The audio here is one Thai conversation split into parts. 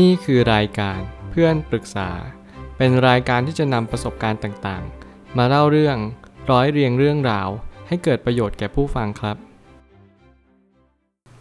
นี่คือรายการเพื่อนปรึกษา เป็นรายการที่จะนำประสบการณ์ต่างๆ มาเล่าเรื่องร้อยเรียงเรื่องราว ให้เกิดประโยชน์แก่ผู้ฟังครับ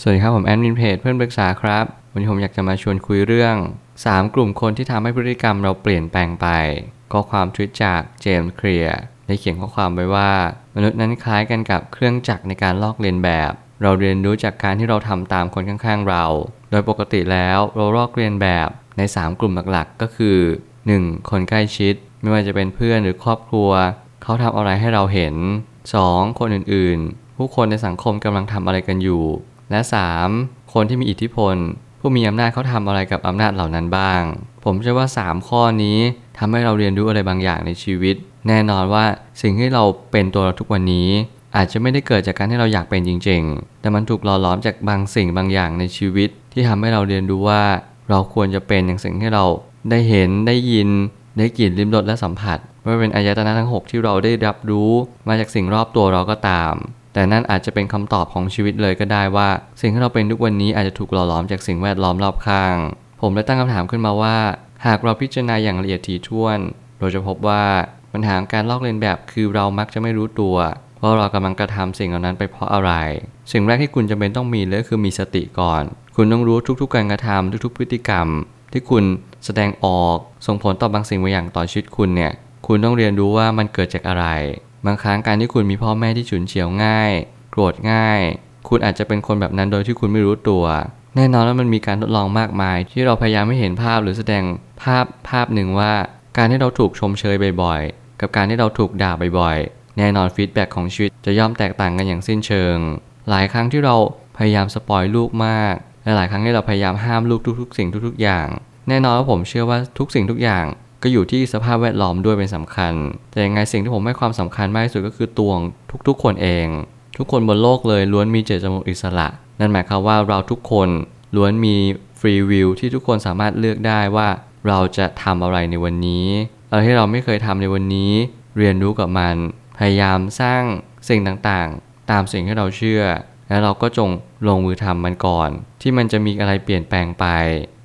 สวัสดีครับผมแอดมินเพจเพื่อนปรึกษาครับ วันนี้ผมอยากจะมาชวนคุยเรื่อง 3 กลุ่มคนที่ทำให้พฤติกรรมเราเปลี่ยนแปลงไป ข้อความทวิตจากเจมส์เคลียร์ได้เขียนข้อความไว้ว่า มนุษย์นั้นคล้ายกันกับเครื่องจักรในการลอกเลียนแบบ เราเรียนรู้จากการที่เราทำตามคนข้างๆเรา โดยปกติแล้วเราลอกเลียนแบบใน 3 กลุ่มหลักๆ ก็คือ 1. คนใกล้ชิด ไม่ว่าจะเป็นเพื่อนหรือครอบครัว เขาทำอะไรให้เราเห็น 2. คนอื่นๆ ผู้คนในสังคมกำลังทำอะไรกันอยู่ และ 3. คนที่มีอิทธิพล ผู้มีอำนาจเขาทำอะไรกับอำนาจเหล่านั้นบ้าง ผมเชื่อว่า 3 ข้อนี้ทำให้เราเรียนรู้อะไรบางอย่างในชีวิต แน่นอนว่าสิ่งที่เราเป็นตัวเราทุกวันนี้อาจจะไม่ได้เกิดจากการที่เราอยากเป็นจริง ๆ แต่มันถูกหล่อหลอมจากบางสิ่งบางอย่างในชีวิต ที่ทำให้เราเรียนรู้ว่าเราควรจะเป็นอย่างสิ่งที่เราได้เห็นได้ยิน ได้กลิ่นลิ้มรสและสัมผัสไม่ว่าเป็นอายตนะทั้ง 6 ที่เราได้รับรู้มาจากสิ่งรอบตัวเราก็ตาม แต่นั่นอาจจะเป็นคำตอบของชีวิตเลยก็ได้ว่า สิ่งที่เราเป็นทุกวันนี้อาจจะถูกหล่อหลอมจากสิ่งแวดล้อมรอบข้าง ผมเลยตั้งคำถามขึ้นมาว่า หากเราพิจารณาอย่างละเอียดถี่ถ้วน เราจะพบว่าปัญหาการลอกเลียนแบบคือเรามักจะไม่รู้ตัว ว่าเรากำลังกระทำสิ่งเหล่านั้นไปเพราะอะไร สิ่งแรกที่คุณจำเป็นต้องมีเลยคือมีสติก่อน คุณต้องรู้ทุก ๆ การกระทำทุก ๆ พฤติกรรม ที่คุณแสดงออกส่งผลต่อบางสิ่งบางอย่างต่อชีวิตคุณเนี่ย คุณต้องเรียนรู้ว่ามันเกิดจากอะไร บางครั้งการที่คุณมีพ่อแม่ที่ฉุนเฉียวง่าย โกรธง่าย คุณอาจจะเป็นคนแบบนั้นโดยที่คุณไม่รู้ตัว แน่นอนว่ามันมีการทดลองมากมาย ที่เราพยายามให้เห็นภาพหรือแสดงภาพภาพหนึ่งว่า การที่เราถูกชมเชยบ่อยๆ กับการที่เราถูกด่าบ่อยๆ แน่นอน feedback ของชีวิตจะย่อมแตกต่างกันอย่างสิ้นเชิง หลายครั้งที่เราพยายาม spoil ลูกมาก และหลายครั้งที่เราพยายามห้ามลูกทุก ๆ สิ่งทุก ๆ อย่าง แน่นอนว่าผมเชื่อว่าทุกสิ่งทุกอย่าง ก็อยู่ที่สภาพแวดล้อมด้วยเป็นสำคัญ แต่ยังไงสิ่งที่ผมให้ความสำคัญมากที่สุดก็คือตัวของทุกๆ คนเอง ทุกคนบนโลกเลยล้วนมีเจตจำนงอิสระ นั่นหมายความว่าเราทุกคนล้วนมีฟรีวิวที่ทุกคนสามารถเลือกได้ว่าเราจะทำอะไรในวันนี้อะไรที่เราไม่เคยทำในวันนี้ เรียนรู้กับมัน ยายามสร้างสิ่งต่างๆ ตามสิ่งที่เราเชื่อ แล้วเราก็จงลงมือทำมันก่อน ที่มันจะมีอะไรเปลี่ยนแปลงไป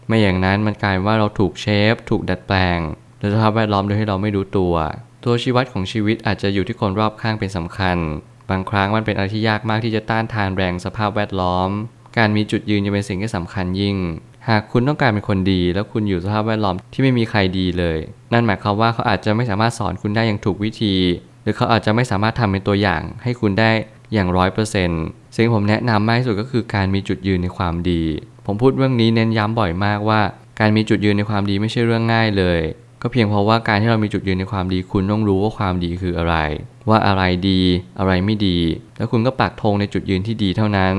ไม่อย่างนั้นมันกลายว่าเราถูกเชฟ ถูกดัดแปลงโดยสภาพแวดล้อมโดยที่เราไม่รู้ตัว ตัวชีวัดของชีวิตอาจจะอยู่ที่คนรอบข้างเป็นสำคัญ บางครั้งมันเป็นอะไรที่ยากมากที่จะต้านทานแรงสภาพแวดล้อม การมีจุดยืนจะเป็นสิ่งที่สำคัญยิ่ง หากคุณต้องการเป็นคนดี แล้วคุณอยู่สภาพแวดล้อมที่ไม่มีใครดีเลย นั่นหมายความว่าเขาอาจจะไม่สามารถสอนคุณได้อย่างถูกวิธี รือเขาอาจจะไม่สามารถทำเป็นตัวอย่างให้คุณได้อย่างร้อยเปอร์เซ็นต์สิ่งที่ผมแนะนำมากที่สุดก็คือการมีจุดยืนในความดี ผมพูดเรื่องนี้เน้นย้ำบ่อยมากว่า การมีจุดยืนในความดีไม่ใช่เรื่องง่ายเลย ก็เพียงเพราะว่าการที่เรามีจุดยืนในความดีคุณต้องรู้ว่าความดีคืออะไร ว่าอะไรดีอะไรไม่ดี แล้วคุณก็ปักธงในจุดยืนที่ดีเท่านั้น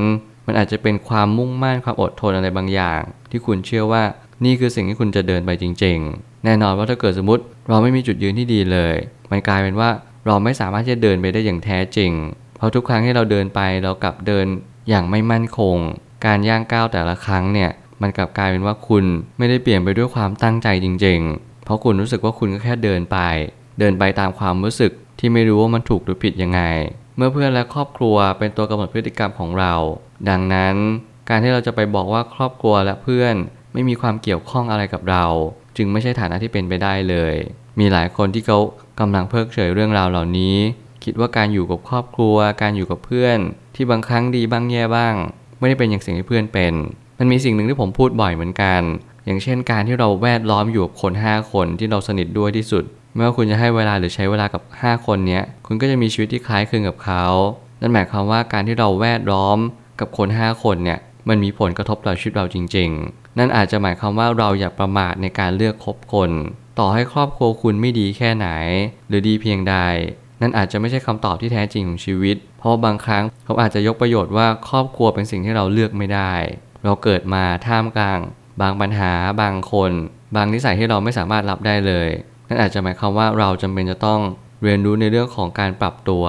มันอาจจะเป็นความมุ่งมั่นความอดทนอะไรบางอย่าง ที่คุณเชื่อว่านี่คือสิ่งที่คุณจะเดินไปจริง ๆ แน่นอนว่าถ้าเกิดสมมติ เราไม่มีจุดยืนที่ดีเลย มันกลายเป็นว่า เราไม่สามารถที่จะเดินไปได้อย่างแท้จริง เพราะทุกครั้งที่เราเดินไปเรากลับเดินอย่างไม่มั่นคง การย่างก้าวแต่ละครั้งเนี่ยมันกลับกลายเป็นว่าคุณไม่ได้เปลี่ยนไปด้วยความตั้งใจจริง ๆ เพราะคุณรู้สึกว่าคุณก็แค่เดินไป เดินไปตามความรู้สึกที่ไม่รู้ว่ามันถูกหรือผิดยังไง เมื่อเพื่อนและครอบครัวเป็นตัวกำหนดพฤติกรรมของเรา ดังนั้น การที่เราจะไปบอกว่าครอบครัวและเพื่อนไม่มีความเกี่ยวข้องอะไรกับเรา จึงไม่ใช่ฐานะที่เป็นไปได้เลย มีหลายคนที่เขา กำลังเพิกเฉยเรื่องราวเหล่านี้ คิดว่าการอยู่กับครอบครัว การอยู่กับเพื่อน ที่บางครั้งดีบ้างแย่บ้าง ไม่ได้เป็นอย่างสิ่งที่เพื่อนเป็น มันมีสิ่งหนึ่งที่ผมพูดบ่อยเหมือนกัน อย่างเช่นการที่เราแวดล้อมอยู่กับคน 5 คนที่เราสนิทด้วยที่สุดไม่ว่าคุณจะให้เวลาหรือใช้เวลากับ 5 คนนี้คุณก็จะมีชีวิตที่คล้ายคลึงกับเขานั่นหมายความว่าการที่เราแวดล้อมกับคน 5 คนเนี่ยมันมีผลกระทบต่อชีวิตเราจริง ๆ นั่นอาจจะหมายความว่าเราอย่าประมาทในการเลือกคบคน ต่อให้ครอบครัวคุณไม่ดีแค่ไหน หรือดีเพียงใด นั่นอาจจะไม่ใช่คำตอบที่แท้จริงของชีวิต เพราะบางครั้งเขาอาจจะยกประโยชน์ว่าครอบครัวเป็นสิ่งที่เราเลือกไม่ได้ เราเกิดมาท่ามกลาง บางปัญหาบางคน บางนิสัยที่เราไม่สามารถรับได้เลย นั่นอาจจะหมายความว่าเราจำเป็นจะต้องเรียนรู้ในเรื่องของการปรับตัว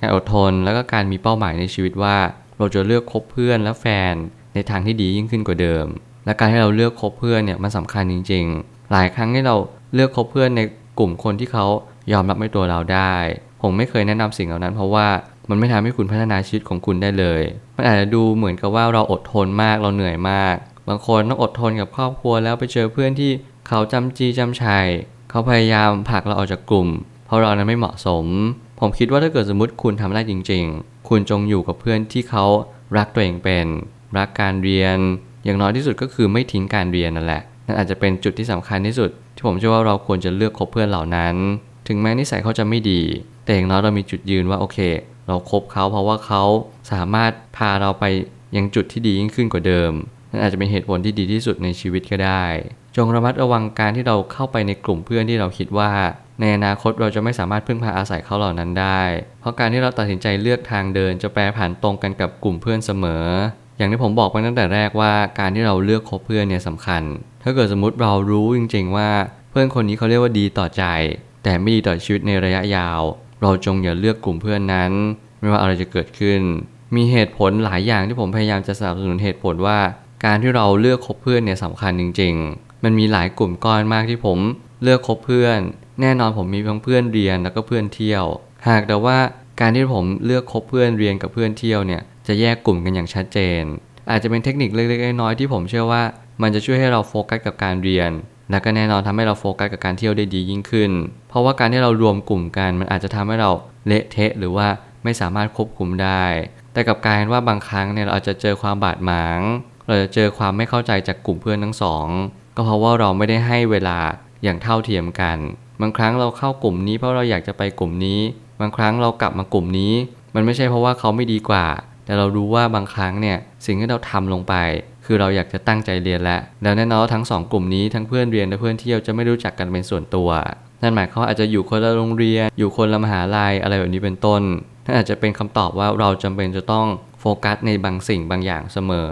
การอดทนแล้วก็การมีเป้าหมายในชีวิตว่า เราจะเลือกคบเพื่อนและแฟนในทางที่ดียิ่งขึ้นกว่าเดิม และการให้เราเลือกคบเพื่อนเนี่ยมันสำคัญจริง ๆ หลายครั้งที่เรา เลือกคบเพื่อนในกลุ่มคนที่เขายอมรับในตัวเราได้ ผมไม่เคยแนะนำสิ่งเหล่านั้น เพราะว่ามันไม่ทำให้คุณพัฒนาชีวิตของคุณได้เลย มันอาจจะดูเหมือนกับว่าเราอดทนมากเราเหนื่อยมาก บางคนต้องอดทนกับครอบครัวแล้วไปเจอเพื่อนที่เขาจำจีจำชัยเขาพยายามผลักเราออกจากกลุ่ม เพราะเรานั้นไม่เหมาะสม ผมคิดว่าถ้าเกิดสมมติคุณทำได้จริง ๆ คุณจงอยู่กับเพื่อนที่เขารักตัวเองเป็น รักการเรียน อย่างน้อยที่สุดก็คือไม่ทิ้งการเรียนนั่นแหละ นั่นอาจจะเป็นจุดที่สำคัญที่สุด ที่ผมเชื่อว่าเราควรจะเลือกคบเพื่อนเหล่านั้น ถึงแม้นิสัยเขาจะไม่ดี แต่อย่างน้อยเรามีจุดยืนว่าโอเค เราคบเขาเพราะว่าเขาสามารถพาเราไปยังจุดที่ดียิ่งขึ้นกว่าเดิมนั่นอาจจะเป็นเหตุผลที่ดีที่สุดในชีวิตก็ได้ จงระมัดระวังการที่เราเข้าไปในกลุ่มเพื่อนที่เราคิดว่า ในอนาคตเราจะไม่สามารถพึ่งพาอาศัยเขาเหล่านั้นได้ เพราะการที่เราตัดสินใจเลือกทางเดิน จะแปรผันตรงกันกับกลุ่มเพื่อนเสมอ อย่างที่ผมบอกไปตั้งแต่แรกว่า การที่เราเลือกคบเพื่อนเนี่ยสำคัญ ถ้าเกิดสมมติเรารู้จริงๆว่า เพื่อนคนนี้เขาเรียกว่าดีต่อใจ แต่ไม่ดีต่อชีวิตในระยะยาว เราจงอย่าเลือกกลุ่มเพื่อนนั้น ไม่ว่าอะไรจะเกิดขึ้น มีเหตุผลหลายอย่างที่ผมพยายามจะสนับสนุนเหตุผลว่า การที่เราเลือกคบเพื่อนเนี่ยสำคัญจริง ๆ มันมีหลายกลุ่มก้อนมากที่ผมเลือกคบเพื่อน แน่นอนผมมีทั้งเพื่อนเรียนแล้วก็เพื่อนเที่ยว หากแต่ว่าการที่ผมเลือกคบเพื่อนเรียนกับเพื่อนเที่ยวเนี่ยจะแยกกลุ่มกันอย่างชัดเจน อาจจะเป็นเทคนิคเล็กๆน้อยๆที่ผมเชื่อว่า มันจะช่วยให้เราโฟกัสกับการเรียน และก็แน่นอนทำให้เราโฟกัสกับการเที่ยวได้ดียิ่งขึ้น เพราะว่าการที่เรารวมกลุ่มกัน มันอาจจะทำให้เราเละเทะหรือว่าไม่สามารถควบคุมได้ แต่กับการว่าบางครั้งเนี่ยเราอาจจะเจอความบาดหมาง เราจะเจอความไม่เข้าใจจากกลุ่มเพื่อนทั้งสอง ก็เพราะว่าเราไม่ได้ให้เวลาอย่างเท่าเทียมกัน บางครั้งเราเข้ากลุ่มนี้เพราะเราอยากจะไปกลุ่มนี้ บางครั้งเรากลับมากลุ่มนี้ มันไม่ใช่เพราะว่าเขาไม่ดีกว่า แต่เรารู้ว่าบางครั้งเนี่ยสิ่งที่เราทำลงไป คือเราอยากจะตั้งใจเรียนแล้วแล้วแน่นอนทั้งสองกลุ่มนี้ทั้งเพื่อนเรียนและเพื่อนเที่ยวจะไม่รู้จักกันเป็นส่วนตัว นั่นหมายควาอาจจะอยู่คนละโรงเรียน อยู่คนละมหาลัยอะไรแบบนี้เป็นต้นนั่นอาจจะเป็นคำตอบว่าเราจำเป็นจะต้องโฟกัสในบางสิ่งบางอย่างเสมอ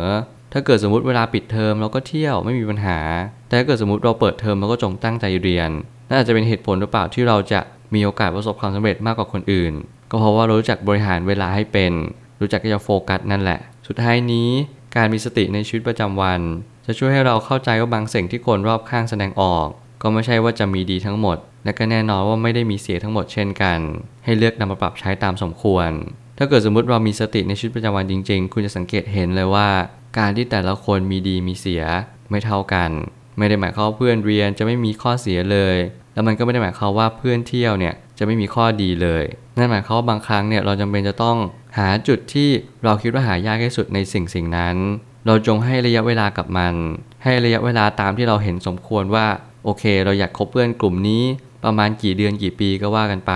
ถ้าเกิดสมมติเวลาปิดเทอมเราก็เที่ยวไม่มีปัญหา แต่ถ้าเกิดสมมติเราเปิดเทอมเราก็จงตั้งใจเรียนนั่นอาจจะเป็นเหตุผลหรือเปล่าที่เราจะมีโอกาสประสบความสำเร็จมากกว่าคนอื่น ก็เพราะว่าเรารู้จักบริหารเวลาให้เป็น รู้จักที่จะโฟกัสนั่นแหละ สุดท้ายนี้ การมีสติในชีวิตประจำวัน จะช่วยให้เราเข้าใจว่าบางสิ่งที่คนรอบข้างแสดงออก ก็ไม่ใช่ว่าจะมีดีทั้งหมด และก็แน่นอนว่าไม่ได้มีเสียทั้งหมดเช่นกัน ให้เลือกนำมาปรับใช้ตามสมควร ถ้าเกิดสมมติเรามีสติในชีวิตประจำวันจริง ๆ คุณจะสังเกตเห็นเลยว่า การที่แต่ละคนมีดีมีเสียไม่เท่ากัน ไม่ได้หมายความว่าเพื่อนเรียนจะไม่มีข้อเสียเลย แล้วมันก็ไม่ได้หมายความว่าเพื่อนเที่ยวเนี่ยจะไม่มีข้อดีเลย นั่นหมายความว่าบางครั้งเนี่ยเราจำเป็นจะต้อง หาจุดที่เราคิดว่าหายากที่สุดในสิ่งสิ่งนั้น เราจงให้ระยะเวลากับมัน ให้ระยะเวลาตามที่เราเห็นสมควรว่า โอเค เราอยากคบเพื่อนกลุ่มนี้ประมาณกี่เดือนกี่ปีก็ว่ากันไป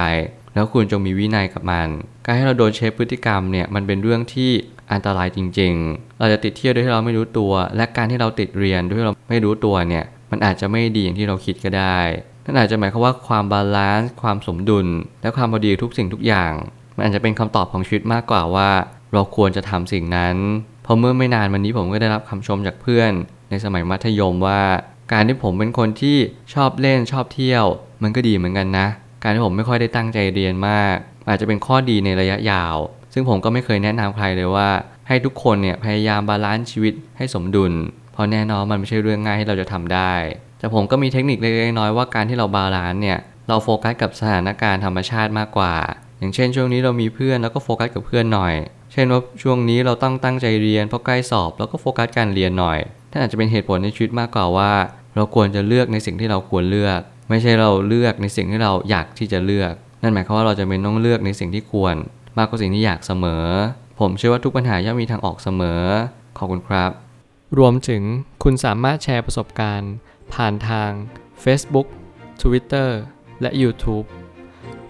แล้วคุณจงมีวินัยกับมัน การให้เราโดน shape พฤติกรรมเนี่ยมันเป็นเรื่องที่อันตรายจริง ๆ เราจะติดเที่ยวโดยที่เราไม่รู้ตัว และการที่เราติดเรียนโดยที่เราไม่รู้ตัวเนี่ยมันอาจจะไม่ดีอย่างที่เราคิดก็ได้นั่นอาจจะหมายความว่าความ balance ความสมดุล และความพอดีทุกสิ่งทุกอย่าง มันอาจจะเป็นคำตอบของชีวิตมากกว่าว่า เราควรจะทำสิ่งนั้นเพราะเมื่อไม่นานมานี้ผมก็ได้รับคำชมจากเพื่อน ในสมัยมัธยมว่า การที่ผมเป็นคนที่ชอบเล่นชอบเที่ยว มันก็ดีเหมือนกันนะ การที่ผมไม่ค่อยได้ตั้งใจเรียนมาก อาจจะเป็นข้อดีในระยะยาว ซึ่งผมก็ไม่เคยแนะนำใครเลยว่า ให้ทุกคนเนี่ยพยายาม balance ชีวิตให้สมดุลเพราะแน่นอนมันไม่ใช่เรื่องง่ายที่เราจะทำได้ แต่ผมก็มีเทคนิคเล็กๆน้อยๆว่าการที่เรา balance เนี่ยเราโฟกัสกับสถานการณ์ธรรมชาติมากกว่า อย่างเช่นช่วงนี้เรามีเพื่อนแล้วก็โฟกัสกับเพื่อนหน่อย เช่นว่าช่วงนี้เราต้องตั้งใจเรียนเพราะใกล้สอบแล้วก็โฟกัสการเรียนหน่อยนั่นอาจจะเป็นเหตุผลในชีวิตมากกว่าว่า เราควรจะเลือกในสิ่งที่เราควรเลือก ไม่ใช่เราเลือกในสิ่งที่เราอยากที่จะเลือก นั่นหมายความว่าเราจะเป็นต้องเลือกในสิ่งที่ควร มากกว่าสิ่งที่อยากเสมอ ผมเชื่อว่าทุกปัญหาย่อมมีทางออกเสมอ ขอบคุณครับ รวมถึงคุณสามารถแชร์ประสบการณ์ ผ่านทาง Facebook Twitter และ YouTube